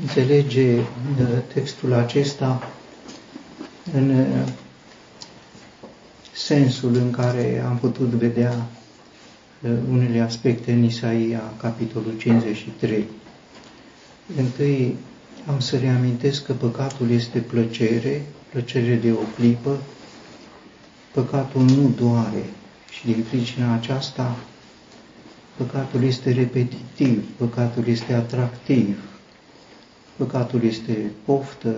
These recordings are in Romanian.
înțelege uh, textul acesta în uh, sensul în care am putut vedea uh, unele aspecte în Isaia, capitolul 53. Întâi am să reamintesc că păcatul este plăcere, plăcere de o clipă, păcatul nu doare și din pricina aceasta păcatul este repetitiv, păcatul este atractiv, păcatul este poftă,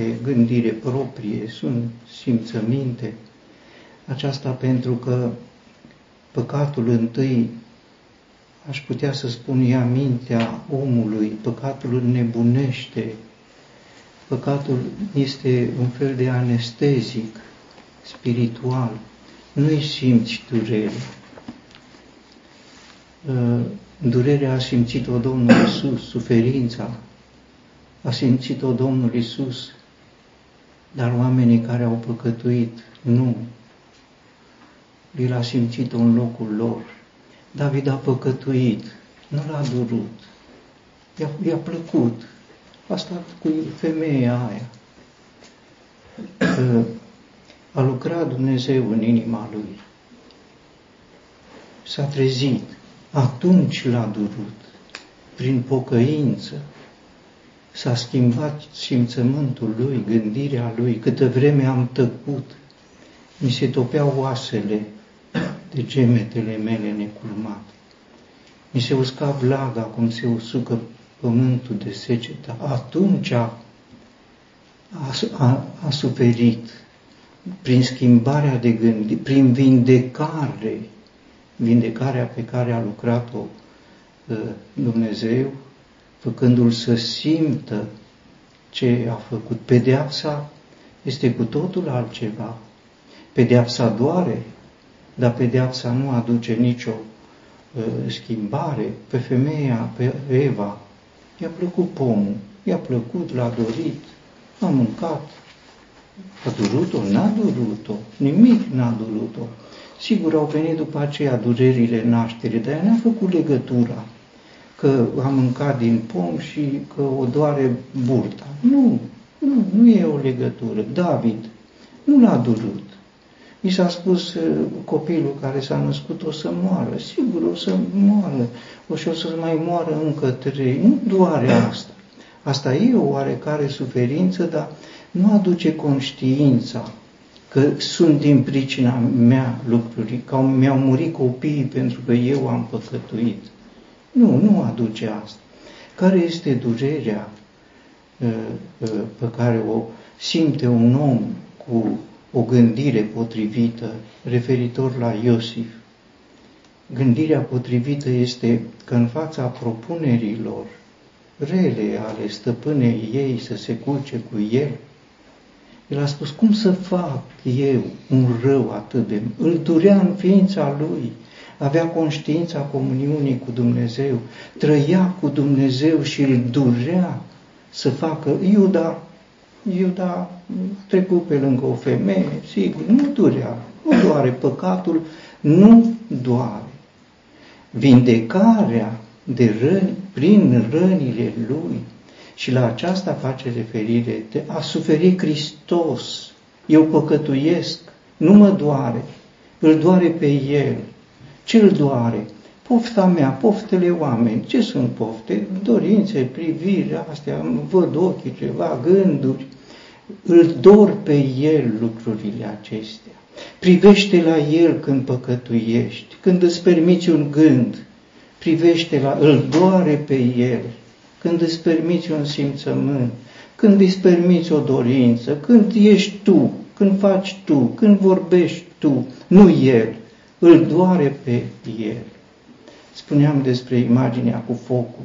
e gândire proprie, sunt simțăminte. Aceasta pentru că păcatul întâi, aș putea să spun, ia mintea omului, păcatul îl nebunește, păcatul este un fel de anestezic spiritual, nu-i simți durere. Uh, durerea a simțit-o Domnul Isus, suferința a simțit-o Domnul Isus, dar oamenii care au păcătuit nu. El a simțit-o în locul lor. David a păcătuit, nu l-a durut, i-a, i-a plăcut. A stat cu femeia aia. A lucrat Dumnezeu în inima lui. S-a trezit. Atunci l-a durut. Prin pocăință, s-a schimbat simțământul lui, gândirea lui, câtă vreme am tăcut, mi se topeau oasele de gemetele mele necurmate. Mi se usca blaga cum se usucă pământul de secetă. Atunci a, a, a suferit prin schimbarea de gândi, prin vindecare, vindecarea pe care a lucrat-o uh, Dumnezeu, făcându-l să simtă ce a făcut. Pedeapsa este cu totul altceva. Pedeapsa doare, dar pedeapsa nu aduce nicio uh, schimbare. Pe femeia, pe Eva, i-a plăcut pomul, i-a plăcut, l-a dorit, a mâncat, a durut-o, n-a durut-o, nimic n-a durut-o. Sigur, au venit după aceea durerile nașterii, dar ea n-a făcut legătura că a mâncat din pom și că o doare burta. Nu, nu, nu e o legătură. David nu l-a durut. I s-a spus uh, copilul care s-a născut o să moară. Sigur, o să moară. O și o să mai moară încă trei. Nu doare asta. Asta e o oarecare suferință, dar nu aduce conștiința că sunt din pricina mea lucruri, că mi-au murit copiii pentru că eu am păcătuit. Nu, nu aduce asta. Care este durerea uh, uh, pe care o simte un om cu o gândire potrivită referitor la Iosif? Gândirea potrivită este că în fața propunerilor rele ale stăpânei ei să se culce cu el, el a spus, cum să fac eu un rău atât de... Îl durea în ființa lui, avea conștiința comuniunii cu Dumnezeu, trăia cu Dumnezeu și îl durea să facă. Iuda, Iuda trecut pe lângă o femeie, sigur, nu durea, nu doare păcatul, nu doare. Vindecarea de răni, prin rănile lui, și la aceasta face referire, de a suferi Hristos. Eu păcătuiesc, nu mă doare, îl doare pe El, ce îl doare? Pofta mea, poftele oameni. Ce sunt pofte? Dorințe, priviri, astea, văd ochii ceva, gânduri. Îl dor pe el lucrurile acestea. Privește la el când păcătuiești, când îți permiți un gând, privește la, îl doare pe el, când îți permiți un simțământ, când îți permiți o dorință, când ești tu, când faci tu, când vorbești tu, nu el îl doare pe el. Spuneam despre imaginea cu focul.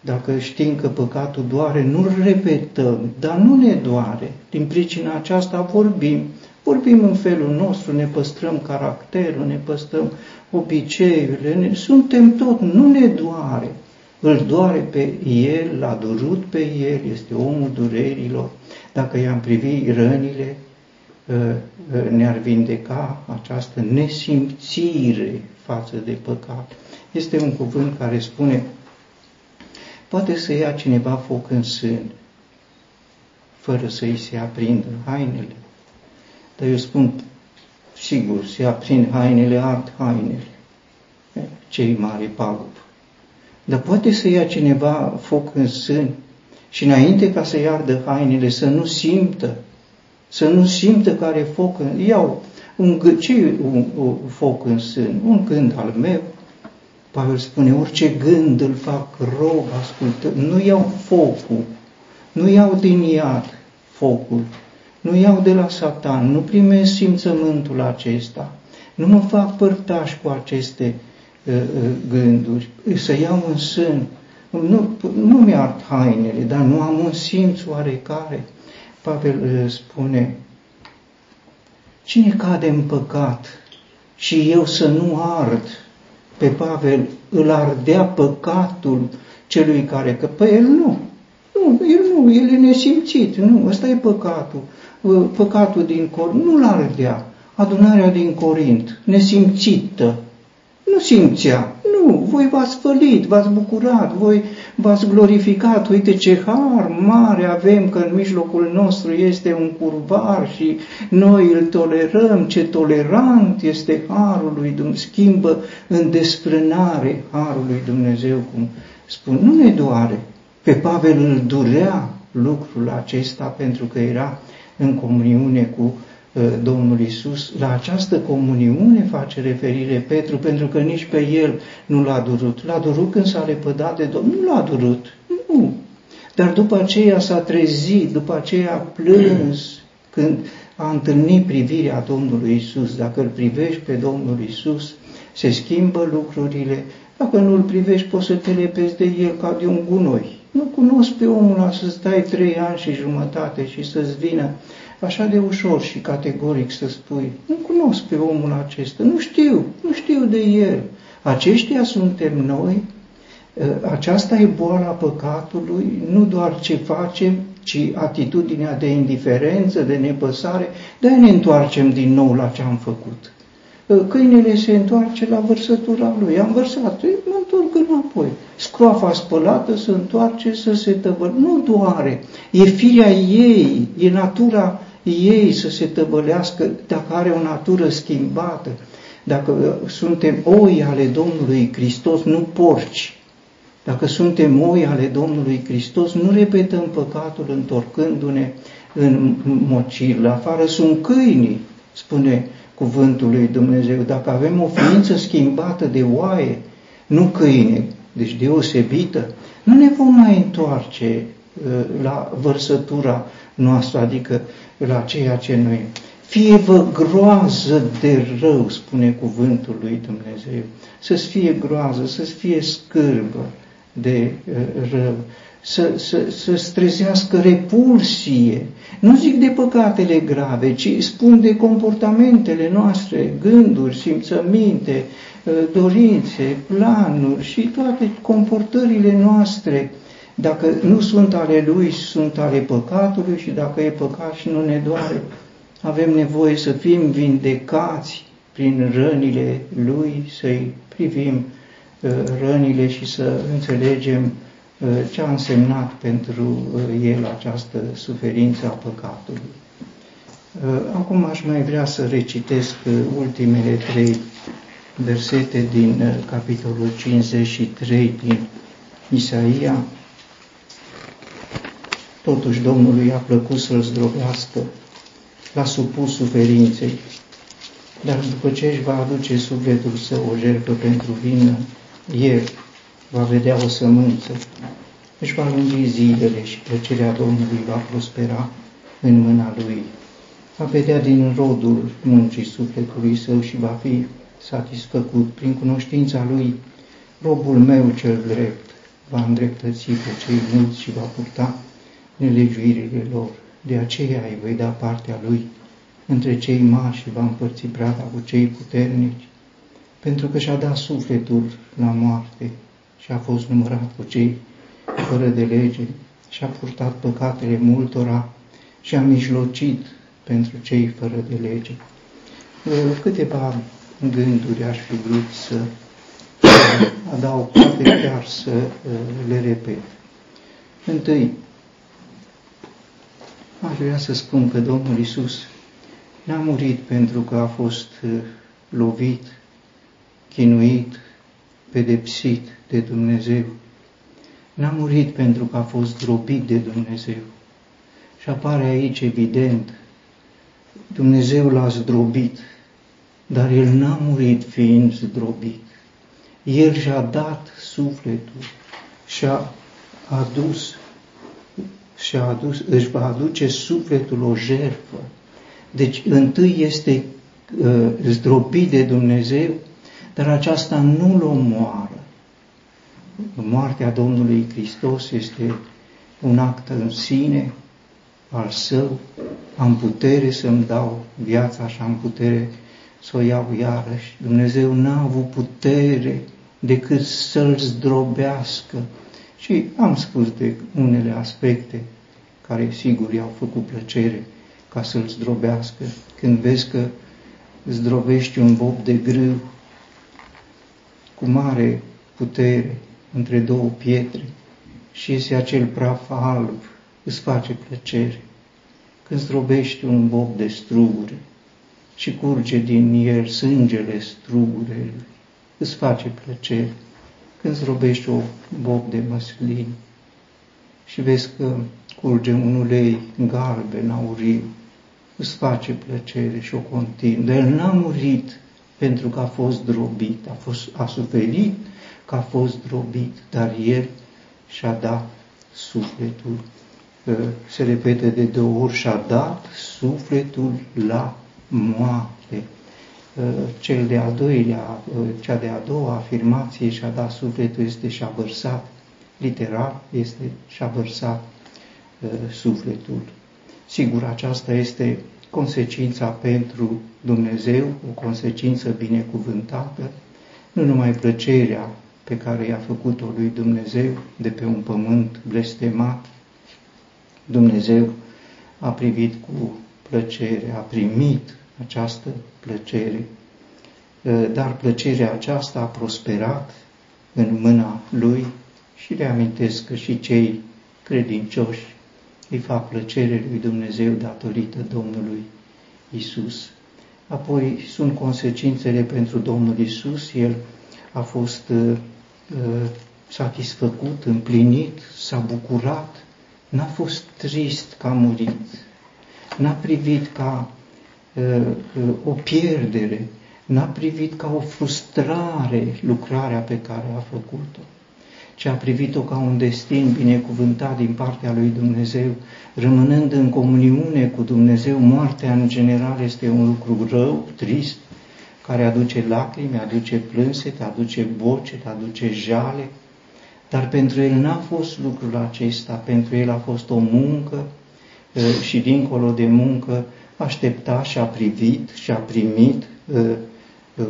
Dacă știm că păcatul doare, nu-l repetăm, dar nu ne doare. Din pricina aceasta vorbim. Vorbim în felul nostru, ne păstrăm caracterul, ne păstrăm obiceiurile, ne, suntem tot, nu ne doare. Îl doare pe el, l-a durut pe el, este omul durerilor. Dacă i-am privit rănile, ne-ar vindeca această nesimțire față de păcat. Este un cuvânt care spune Poate să ia cineva foc în sân, fără să îi se aprindă hainele. Dar eu spun, sigur, se aprind hainele, ard hainele, cei mari pagubă. Dar poate să ia cineva foc în sân și înainte ca să iardă hainele, să nu simtă, să nu simtă care foc în... Iau un, ce un, un foc în sân? Un gând al meu. Pavel spune, orice gând îl fac rob, ascultă, nu iau focul, nu iau din iad focul, nu iau de la satan, nu primesc simțământul acesta, nu mă fac părtaș cu aceste uh, uh, gânduri, să iau în sân, nu, nu mi-ard hainele, dar nu am un simț oarecare. Pavel uh, spune, cine cade în păcat și eu să nu ard, pe Pavel îl ardea păcatul celui care, că pe el nu, nu, el nu, el e nesimțit, nu, ăsta e păcatul. Păcatul din Corint, nu-l ardea. Adunarea din Corint, nesimțită, nu simțea. Nu, voi v-ați fălit, v-ați bucurat, voi v-ați glorificat. Uite ce har mare avem că în mijlocul nostru este un curvar și noi îl tolerăm. Ce tolerant este harul lui Dumnezeu. Schimbă în desfrânare harul lui Dumnezeu, cum spun. Nu ne doare. Pe Pavel îl durea lucrul acesta pentru că era în comuniune cu uh, Domnul Isus. La această comuniune face referire Petru, pentru că nici pe el nu l-a durut. L-a durut când s-a lepădat de Domnul. Nu l-a durut. Nu. Dar după aceea s-a trezit, după aceea a plâns când a întâlnit privirea Domnului Isus. Dacă îl privești pe Domnul Isus, se schimbă lucrurile. Dacă nu îl privești, poți să te lepezi de el ca de un gunoi. Nu cunosc pe omul ăla să stai trei ani și jumătate și să-ți vină așa de ușor și categoric să spui, nu cunosc pe omul acesta, nu știu, nu știu de el. Aceștia suntem noi, ă, aceasta e boala păcatului, nu doar ce facem, ci atitudinea de indiferență, de nepăsare, de ne întoarcem din nou la ce am făcut. Ă, câinele se întoarce la vărsătura lui. Am vărsat, mă întorc înapoi. Scroafa spălată se întoarce să se tăvăl. Nu doare. E firea ei, e natura ei să se tăvălească dacă are o natură schimbată. Dacă ă, suntem oi ale Domnului Hristos, nu porci. Dacă suntem oi ale Domnului Hristos, nu repetăm păcatul întorcându-ne în mocir. La afară sunt câinii, spune cuvântul lui Dumnezeu, dacă avem o ființă schimbată de oaie, nu câine, deci deosebită, nu ne vom mai întoarce uh, la vărsătura noastră, adică la ceea ce noi. Fie-vă groază de rău, spune cuvântul lui Dumnezeu, să-ți fie groază, să-ți fie scârbă de uh, rău să, să, să trezească repulsie. Nu zic de păcatele grave, ci spun de comportamentele noastre, gânduri, simțăminte, ă, dorințe, planuri și toate comportările noastre. Dacă nu sunt ale Lui, sunt ale păcatului și dacă e păcat și nu ne doare, avem nevoie să fim vindecați prin rănile Lui, să-i privim ă, rănile și să înțelegem Uh, ce a însemnat pentru uh, el această suferință a păcatului. Uh, acum aș mai vrea să recitesc ultimele trei versete din capitolul 53 din Isaia. Totuși Domnului a plăcut să-l zdrobească, l-a supus suferinței, dar după ce își va aduce sufletul său o jertfă pentru vină, el va vedea o sămânță, își va lungi zilele și plăcerea Domnului va prospera în mâna lui. Va vedea din rodul muncii sufletului său și va fi satisfăcut prin cunoștința lui. Robul meu cel drept va îndreptăți pe cei mulți și va purta nelegiuirile lor. De aceea îi voi da partea lui între cei mari și va împărți brada cu cei puternici, pentru că și-a dat sufletul la moarte și a fost numărat cu cei fără de lege și a purtat păcatele multora și a mijlocit pentru cei fără de lege. Câteva gânduri aș fi vrut să adaug, poate chiar să le repet. Întâi, aș vrea să spun că Domnul Isus n-a murit pentru că a fost uh, lovit, chinuit, pedepsit de Dumnezeu. N-a murit pentru că a fost drobit de Dumnezeu. Și apare aici evident, Dumnezeu l-a zdrobit, dar el n-a murit fiind zdrobit. El și-a dat sufletul și-a adus și-a adus, își va aduce sufletul o jertfă. Deci întâi este uh, zdrobit de Dumnezeu, dar aceasta nu-l omoară. Moartea Domnului Hristos este un act în sine al său, am putere să-mi dau viața și am putere să o iau iarăși. Dumnezeu n-a avut putere decât să-l zdrobească. Și am spus de unele aspecte care sigur i-au făcut plăcere ca să-l zdrobească. Când vezi că zdrobești un bob de grâu cu mare putere între două pietre și este acel praf alb, îți face plăcere. Când zdrobești un bob de strugure și curge din el sângele strugurelui, îți face plăcere. Când zdrobești o bob de măslin și vezi că curge un ulei galben, auriu, îți face plăcere și o continuă. Dar el n-a murit pentru că a fost drobit, a, fost, a suferit că a fost drobit, dar el și-a dat sufletul. Se repete de două ori, și-a dat sufletul la moarte. Cel de-a doilea, cea de-a doua afirmație și-a dat sufletul este și-a vărsat, literal este și-a vărsat sufletul. Sigur, aceasta este consecința pentru Dumnezeu, o consecință binecuvântată, nu numai plăcerea pe care i-a făcut-o lui Dumnezeu de pe un pământ blestemat, Dumnezeu a privit cu plăcere, a primit această plăcere, dar plăcerea aceasta a prosperat în mâna Lui și reamintesc că și cei credincioși îi fac plăcere lui Dumnezeu datorită Domnului Isus. Apoi sunt consecințele pentru Domnul Isus. El a fost uh, uh, satisfăcut, împlinit, s-a bucurat, n-a fost trist că a murit, n-a privit ca uh, uh, o pierdere, n-a privit ca o frustrare lucrarea pe care a făcut-o ci a privit-o ca un destin binecuvântat din partea lui Dumnezeu, rămânând în comuniune cu Dumnezeu. Moartea, în general, este un lucru rău, trist, care aduce lacrimi, aduce plânsete, aduce boce, aduce jale, dar pentru el n-a fost lucrul acesta, pentru el a fost o muncă și dincolo de muncă aștepta și a privit și a primit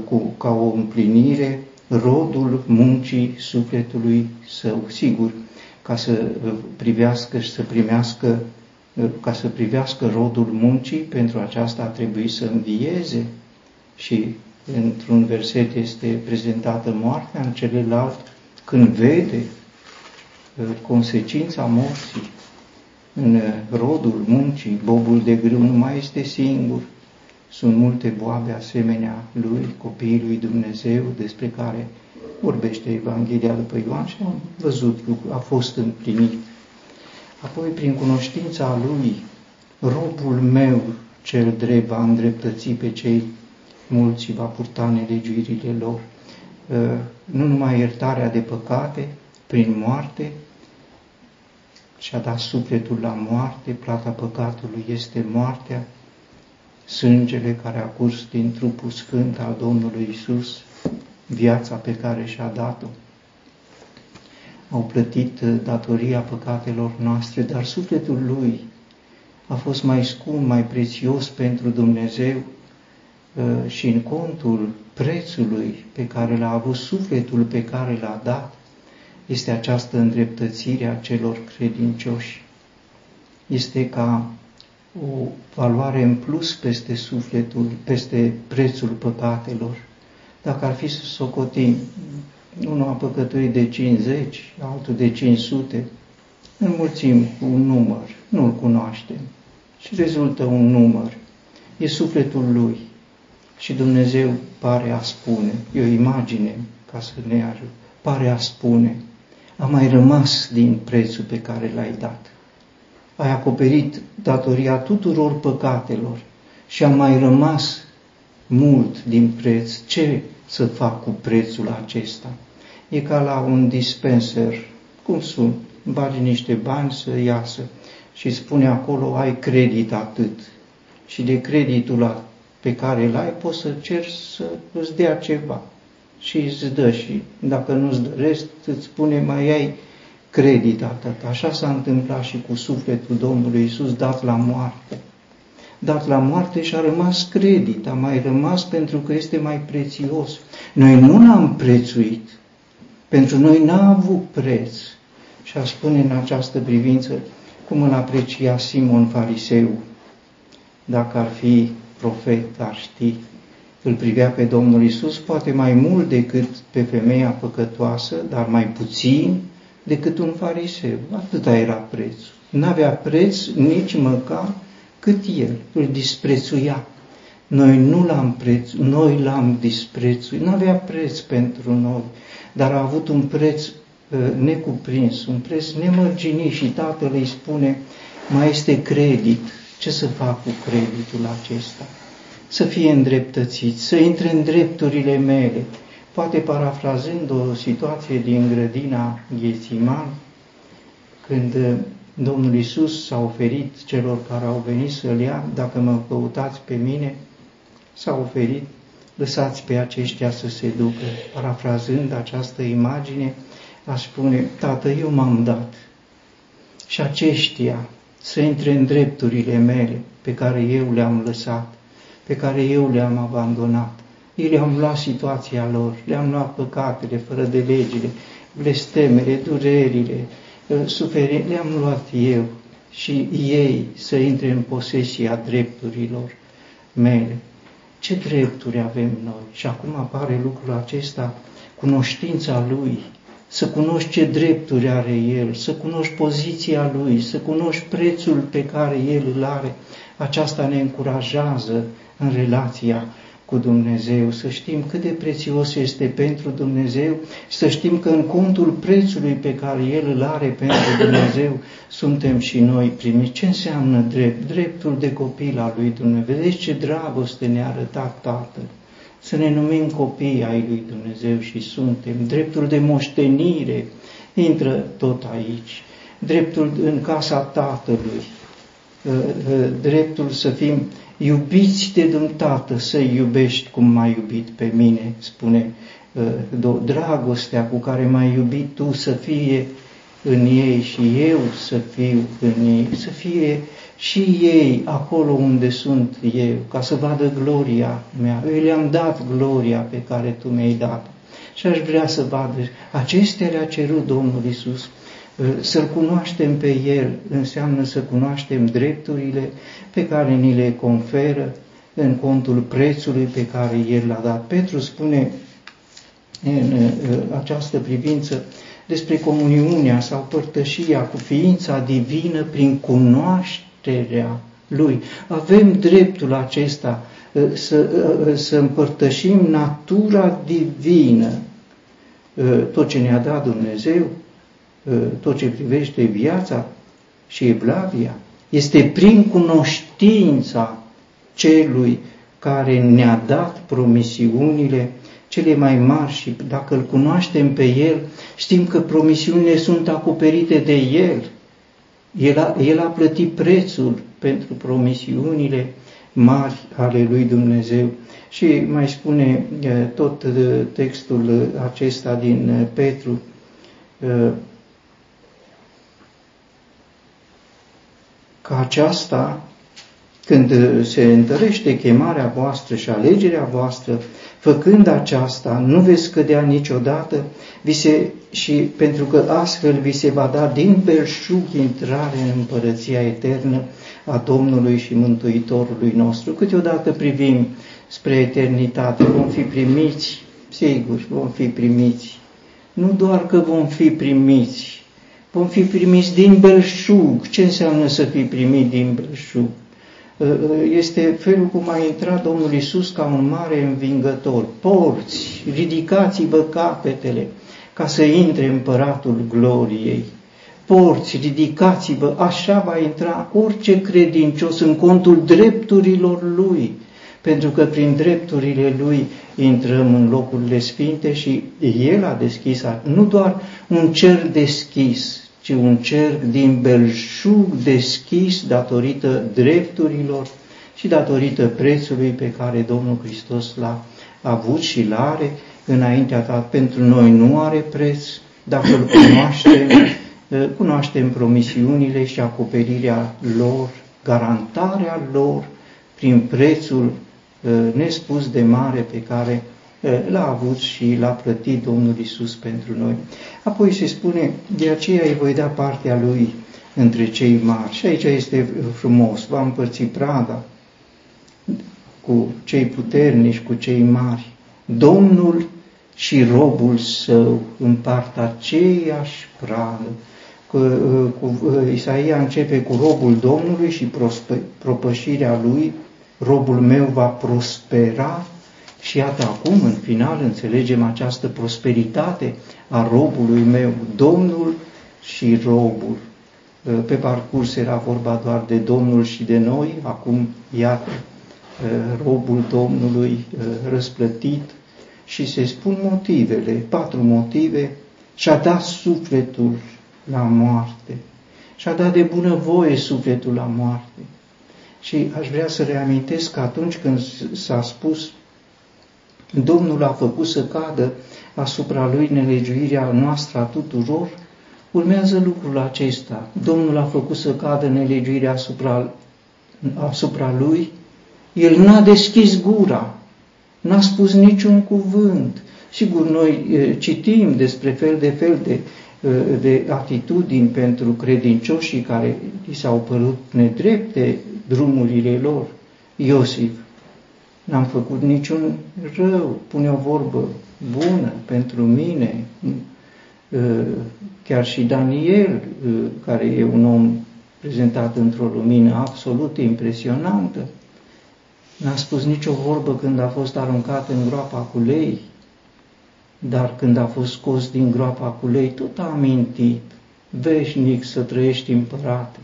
cu, ca o împlinire rodul muncii sufletului său. Sigur, ca să privească și să primească, ca să privească rodul muncii, pentru aceasta a trebuit să învieze și într-un verset este prezentată moartea, în celălalt, când vede uh, consecința morții în rodul muncii, bobul de grâu nu mai este singur, sunt multe boabe asemenea lui, copiii lui Dumnezeu, despre care vorbește Evanghelia după Ioan și am văzut lucru, a fost împlinit. Apoi, prin cunoștința lui, robul meu cel drept va îndreptăți pe cei mulți va purta nelegiuirile lor. Ă, nu numai iertarea de păcate prin moarte, și-a dat sufletul la moarte, plata păcatului este moartea, sângele care a curs din trupul sfânt al Domnului Isus, viața pe care și-a dat-o. Au plătit uh, datoria păcatelor noastre, dar sufletul lui a fost mai scump, mai prețios pentru Dumnezeu uh, și în contul prețului pe care l-a avut sufletul pe care l-a dat, este această îndreptățire a celor credincioși. Este ca o valoare în plus peste sufletul, peste prețul păcatelor. Dacă ar fi să socotim, unul a păcătuit de 50, altul de 500, înmulțim un număr, nu-l cunoaștem și rezultă un număr. E sufletul lui și Dumnezeu pare a spune, e o imagine ca să ne ajut, pare a spune, a mai rămas din prețul pe care l-ai dat. Ai acoperit datoria tuturor păcatelor și a mai rămas mult din preț. Ce să fac cu prețul acesta? E ca la un dispenser, cum sunt, bagi niște bani să iasă și spune acolo ai credit atât și de creditul pe care îl ai poți să ceri să îți dea ceva și îți dă și dacă nu-ți dă rest, îți spune mai ai credit atât. Așa s-a întâmplat și cu sufletul Domnului Isus dat la moarte. Dat la moarte și a rămas credit, a mai rămas pentru că este mai prețios. Noi nu l-am prețuit, pentru noi n-a avut preț. Și a spune în această privință cum îl aprecia Simon Fariseu. Dacă ar fi profet, ar ști. Îl privea pe Domnul Isus poate mai mult decât pe femeia păcătoasă, dar mai puțin decât un fariseu. Atâta era prețul. N-avea preț nici măcar cât el. Îl disprețuia. Noi nu l-am preț, noi l-am disprețuit. N-avea preț pentru noi, dar a avut un preț uh, necuprins, un preț nemărginit și tatăl îi spune, mai este credit, ce să fac cu creditul acesta? Să fie îndreptățit, să intre în drepturile mele. Poate parafrazând o situație din grădina Ghețiman, când Domnul Isus s-a oferit celor care au venit să-L ia, dacă mă căutați pe mine, s-a oferit, lăsați pe aceștia să se ducă. Parafrazând această imagine, aș spune, Tată, eu m-am dat și aceștia să intre în drepturile mele pe care eu le-am lăsat, pe care eu le-am abandonat. Ei le-am luat situația lor, le-am luat păcatele fără de legile, blestemele, durerile, ă, suferire, le-am luat eu și ei să intre în posesia drepturilor mele. Ce drepturi avem noi? Și acum apare lucrul acesta, cunoștința Lui, să cunoști ce drepturi are El, să cunoști poziția Lui, să cunoști prețul pe care El îl are. Aceasta ne încurajează în relația cu Dumnezeu, să știm cât de prețios este pentru Dumnezeu, să știm că în contul prețului pe care El îl are pentru Dumnezeu, suntem și noi primiți. Ce înseamnă drept? Dreptul de copil al lui Dumnezeu. Vedeți ce dragoste ne-a arătat Tatăl să ne numim copii ai lui Dumnezeu și suntem. Dreptul de moștenire intră tot aici. Dreptul în casa Tatălui. Ă, ă, dreptul să fim iubiți de Dumnezeu Tată, să iubești cum m-ai iubit pe mine, spune ă, dragostea cu care m-ai iubit tu să fie în ei și eu să fiu în ei, să fie și ei acolo unde sunt eu, ca să vadă gloria mea. Eu le-am dat gloria pe care tu mi-ai dat. Și aș vrea să vadă, acestea le-a cerut Domnul Isus. Să-L cunoaștem pe El înseamnă să cunoaștem drepturile pe care ni le conferă în contul prețului pe care El l-a dat. Petru spune în această privință despre comuniunea sau părtășia cu ființa divină prin cunoaște puterea Lui. Avem dreptul acesta uh, să, uh, să împărtășim natura divină, uh, tot ce ne-a dat Dumnezeu, tot ce privește viața și evlavia, este prin cunoștința celui care ne-a dat promisiunile cele mai mari și dacă îl cunoaștem pe El, știm că promisiunile sunt acoperite de El el a, el a plătit prețul pentru promisiunile mari ale lui Dumnezeu. Și mai spune tot textul acesta din Petru, că aceasta, când se întărește chemarea voastră și alegerea voastră, făcând aceasta, nu veți cădea niciodată vi se, și pentru că astfel vi se va da din belșug intrare în împărăția eternă a Domnului și Mântuitorului nostru. Câteodată privim spre eternitate, vom fi primiți, sigur, vom fi primiți. Nu doar că vom fi primiți, vom fi primiți din belșug. Ce înseamnă să fii primit din belșug? Uh, uh, este felul cum a intrat Domnul Isus ca un mare învingător. Porți, ridicați-vă capetele ca să intre împăratul gloriei. Porți, ridicați-vă, așa va intra orice credincios în contul drepturilor lui, pentru că prin drepturile lui intrăm în locurile sfinte și el a deschis nu doar un cer deschis, ci un cerc din belșug deschis datorită drepturilor și datorită prețului pe care Domnul Hristos l-a avut și l-are înaintea ta. Pentru noi nu are preț, dacă îl cunoaștem, cunoaștem promisiunile și acoperirea lor, garantarea lor prin prețul uh, nespus de mare pe care l-a avut și l-a plătit Domnul Isus pentru noi. Apoi se spune, de aceea îi voi da partea lui între cei mari. Și aici este frumos, va împărți prada cu cei puternici, cu cei mari. Domnul și robul său împart aceeași pradă. Cu, cu, Isaia începe cu robul Domnului și propășirea lui, robul meu va prospera și iată acum, în final, înțelegem această prosperitate a robului meu, Domnul și robul. Pe parcurs era vorba doar de Domnul și de noi, acum, iată, robul Domnului răsplătit și se spun motivele, patru motive, și-a dat sufletul la moarte, și-a dat de bunăvoie sufletul la moarte. Și aș vrea să reamintesc că atunci când s-a spus Domnul a făcut să cadă asupra lui nelegiuirea noastră a tuturor, urmează lucrul acesta. Domnul a făcut să cadă nelegiuirea asupra, asupra lui, el n-a deschis gura, n-a spus niciun cuvânt. Sigur, noi citim despre fel de fel de, de atitudini pentru credincioșii care li s-au părut nedrepte drumurile lor. Iosif n-am făcut niciun rău, pune o vorbă bună pentru mine. Ă, chiar și Daniel, ă, care e un om prezentat într-o lumină absolut impresionantă, n-a spus nicio vorbă când a fost aruncat în groapa cu lei, dar când a fost scos din groapa cu lei, tot a amintit, veșnic să trăiești împărate.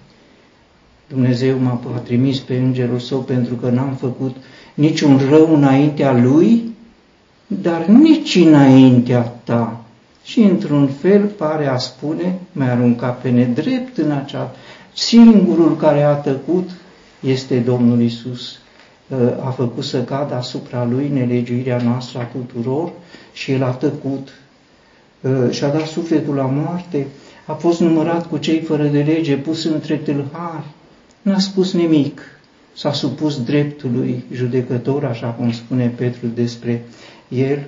Dumnezeu m-a trimis pe îngerul său pentru că n-am făcut niciun rău înaintea lui, dar nici înaintea ta. Și într-un fel pare a spune, mai arunca pe nedrept în acea. Singurul care a tăcut este Domnul Isus. A făcut să cadă asupra lui nelegiuirea noastră a tuturor și el a tăcut și-a dat sufletul la moarte, a fost numărat cu cei fără de lege, pus între tâlhari, n-a spus nimic, s-a supus dreptului judecător, așa cum spune Petru despre el,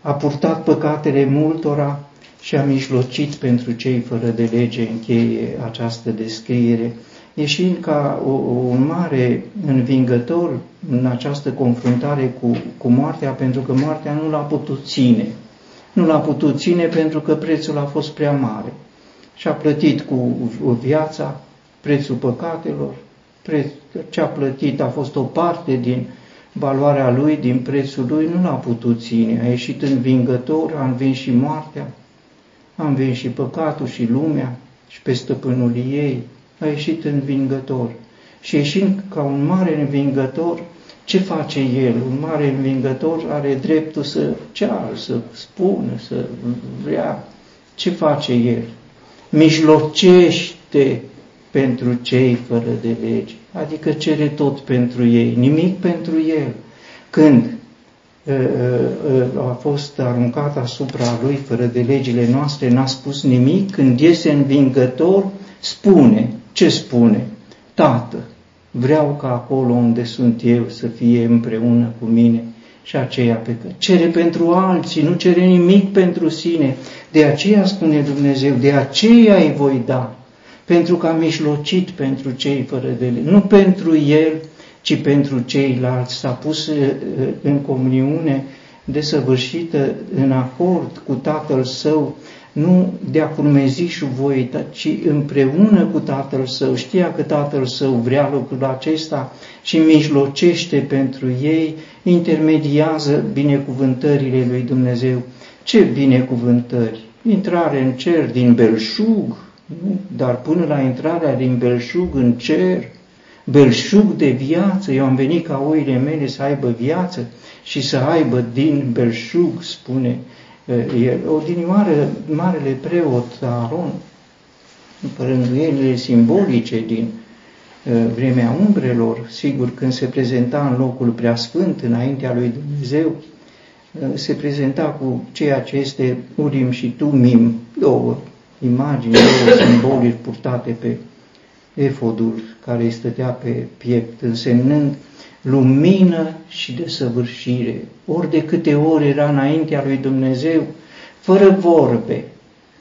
a purtat păcatele multora și a mijlocit pentru cei fără de lege, încheie această descriere, ieșind ca o, un mare învingător în această confruntare cu, cu moartea, pentru că moartea nu l-a putut ține. Nu l-a putut ține pentru că prețul a fost prea mare. Și a plătit cu viața prețul păcatelor, ce a plătit a fost o parte din valoarea lui, din prețul lui, nu l-a putut ține. A ieșit învingător, a învins și moartea, a învins și păcatul și lumea și pe stăpânul ei. A ieșit învingător. Și ieșind ca un mare învingător, ce face el? Un mare învingător are dreptul să ceară, să spună, să vrea. Ce face el? Mijlocește pentru cei fără de lege, adică cere tot pentru ei, nimic pentru el. Când ă, ă, ă, a fost aruncat asupra lui fără de legile noastre, n-a spus nimic, când iese învingător, spune, ce spune? Tată, vreau ca acolo unde sunt eu să fie împreună cu mine și aceea pe că cere pentru alții, nu cere nimic pentru sine. De aceea spune Dumnezeu, de aceea îi voi da pentru că a mijlocit pentru cei fără de lege, nu pentru el, ci pentru ceilalți. S-a pus uh, în comuniune desăvârșită în acord cu Tatăl Său, nu de a curmezișul voi, ci împreună cu tatăl său. Știa că tatăl său vrea lucrul acesta și mijlocește pentru ei, intermediază binecuvântările lui Dumnezeu. Ce binecuvântări! Intrare în cer din belșug, nu? Dar până la intrarea din belșug în cer, belșug de viață, eu am venit ca oile mele să aibă viață și să aibă din belșug, spune el. Odinioară, marele preot Aron, părânduielile simbolice din vremea umbrelor, sigur, când se prezenta în locul preasfânt, înaintea lui Dumnezeu, se prezenta cu ceea ce este Urim și Tumim, două imagini, două simbolici purtate pe efodul care îi stătea pe piept, însemnând lumină și desăvârșire. Ori de câte ori era înaintea lui Dumnezeu, fără vorbe,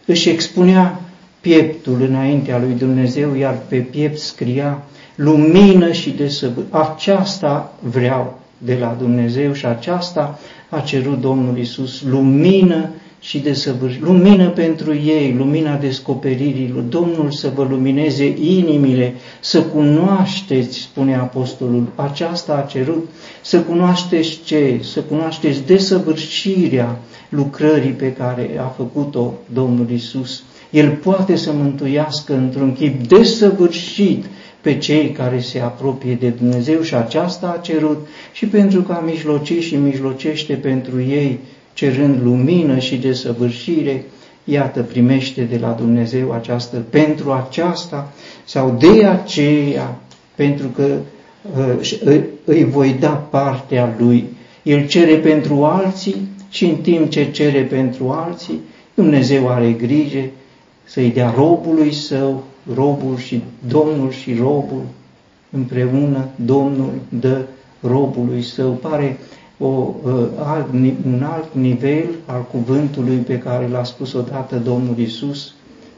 își expunea pieptul înaintea lui Dumnezeu, iar pe piept scria lumină și desăvârșire. Aceasta vreau de la Dumnezeu și aceasta a cerut Domnul Isus, lumină și desăvârșire. Lumină pentru ei, lumina descoperirilor. Domnul să vă lumineze inimile, să cunoașteți, spune Apostolul, aceasta a cerut, să cunoașteți ce? Să cunoașteți desăvârșirea lucrării pe care a făcut-o Domnul Isus. El poate să mântuiască într-un chip desăvârșit pe cei care se apropie de Dumnezeu și aceasta a cerut și pentru că a mijlocit și mijlocește pentru ei cerând lumină și desăvârșire, iată, primește de la Dumnezeu această, pentru aceasta sau de aceea, pentru că uh, îi voi da partea lui. El cere pentru alții și în timp ce cere pentru alții, Dumnezeu are grijă să-i dea robului său, robul și Domnul și robul împreună, Domnul dă robului său. Pare o, alt, un alt nivel al cuvântului pe care l-a spus odată Domnul Isus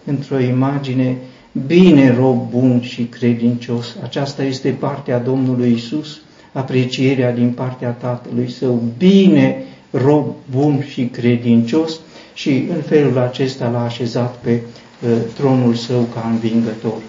într-o imagine Bine, rob bun și credincios. Aceasta este partea Domnului Isus, aprecierea din partea Tatălui Său. Bine, rob bun și credincios și în felul acesta l-a așezat pe uh, tronul său ca învingător.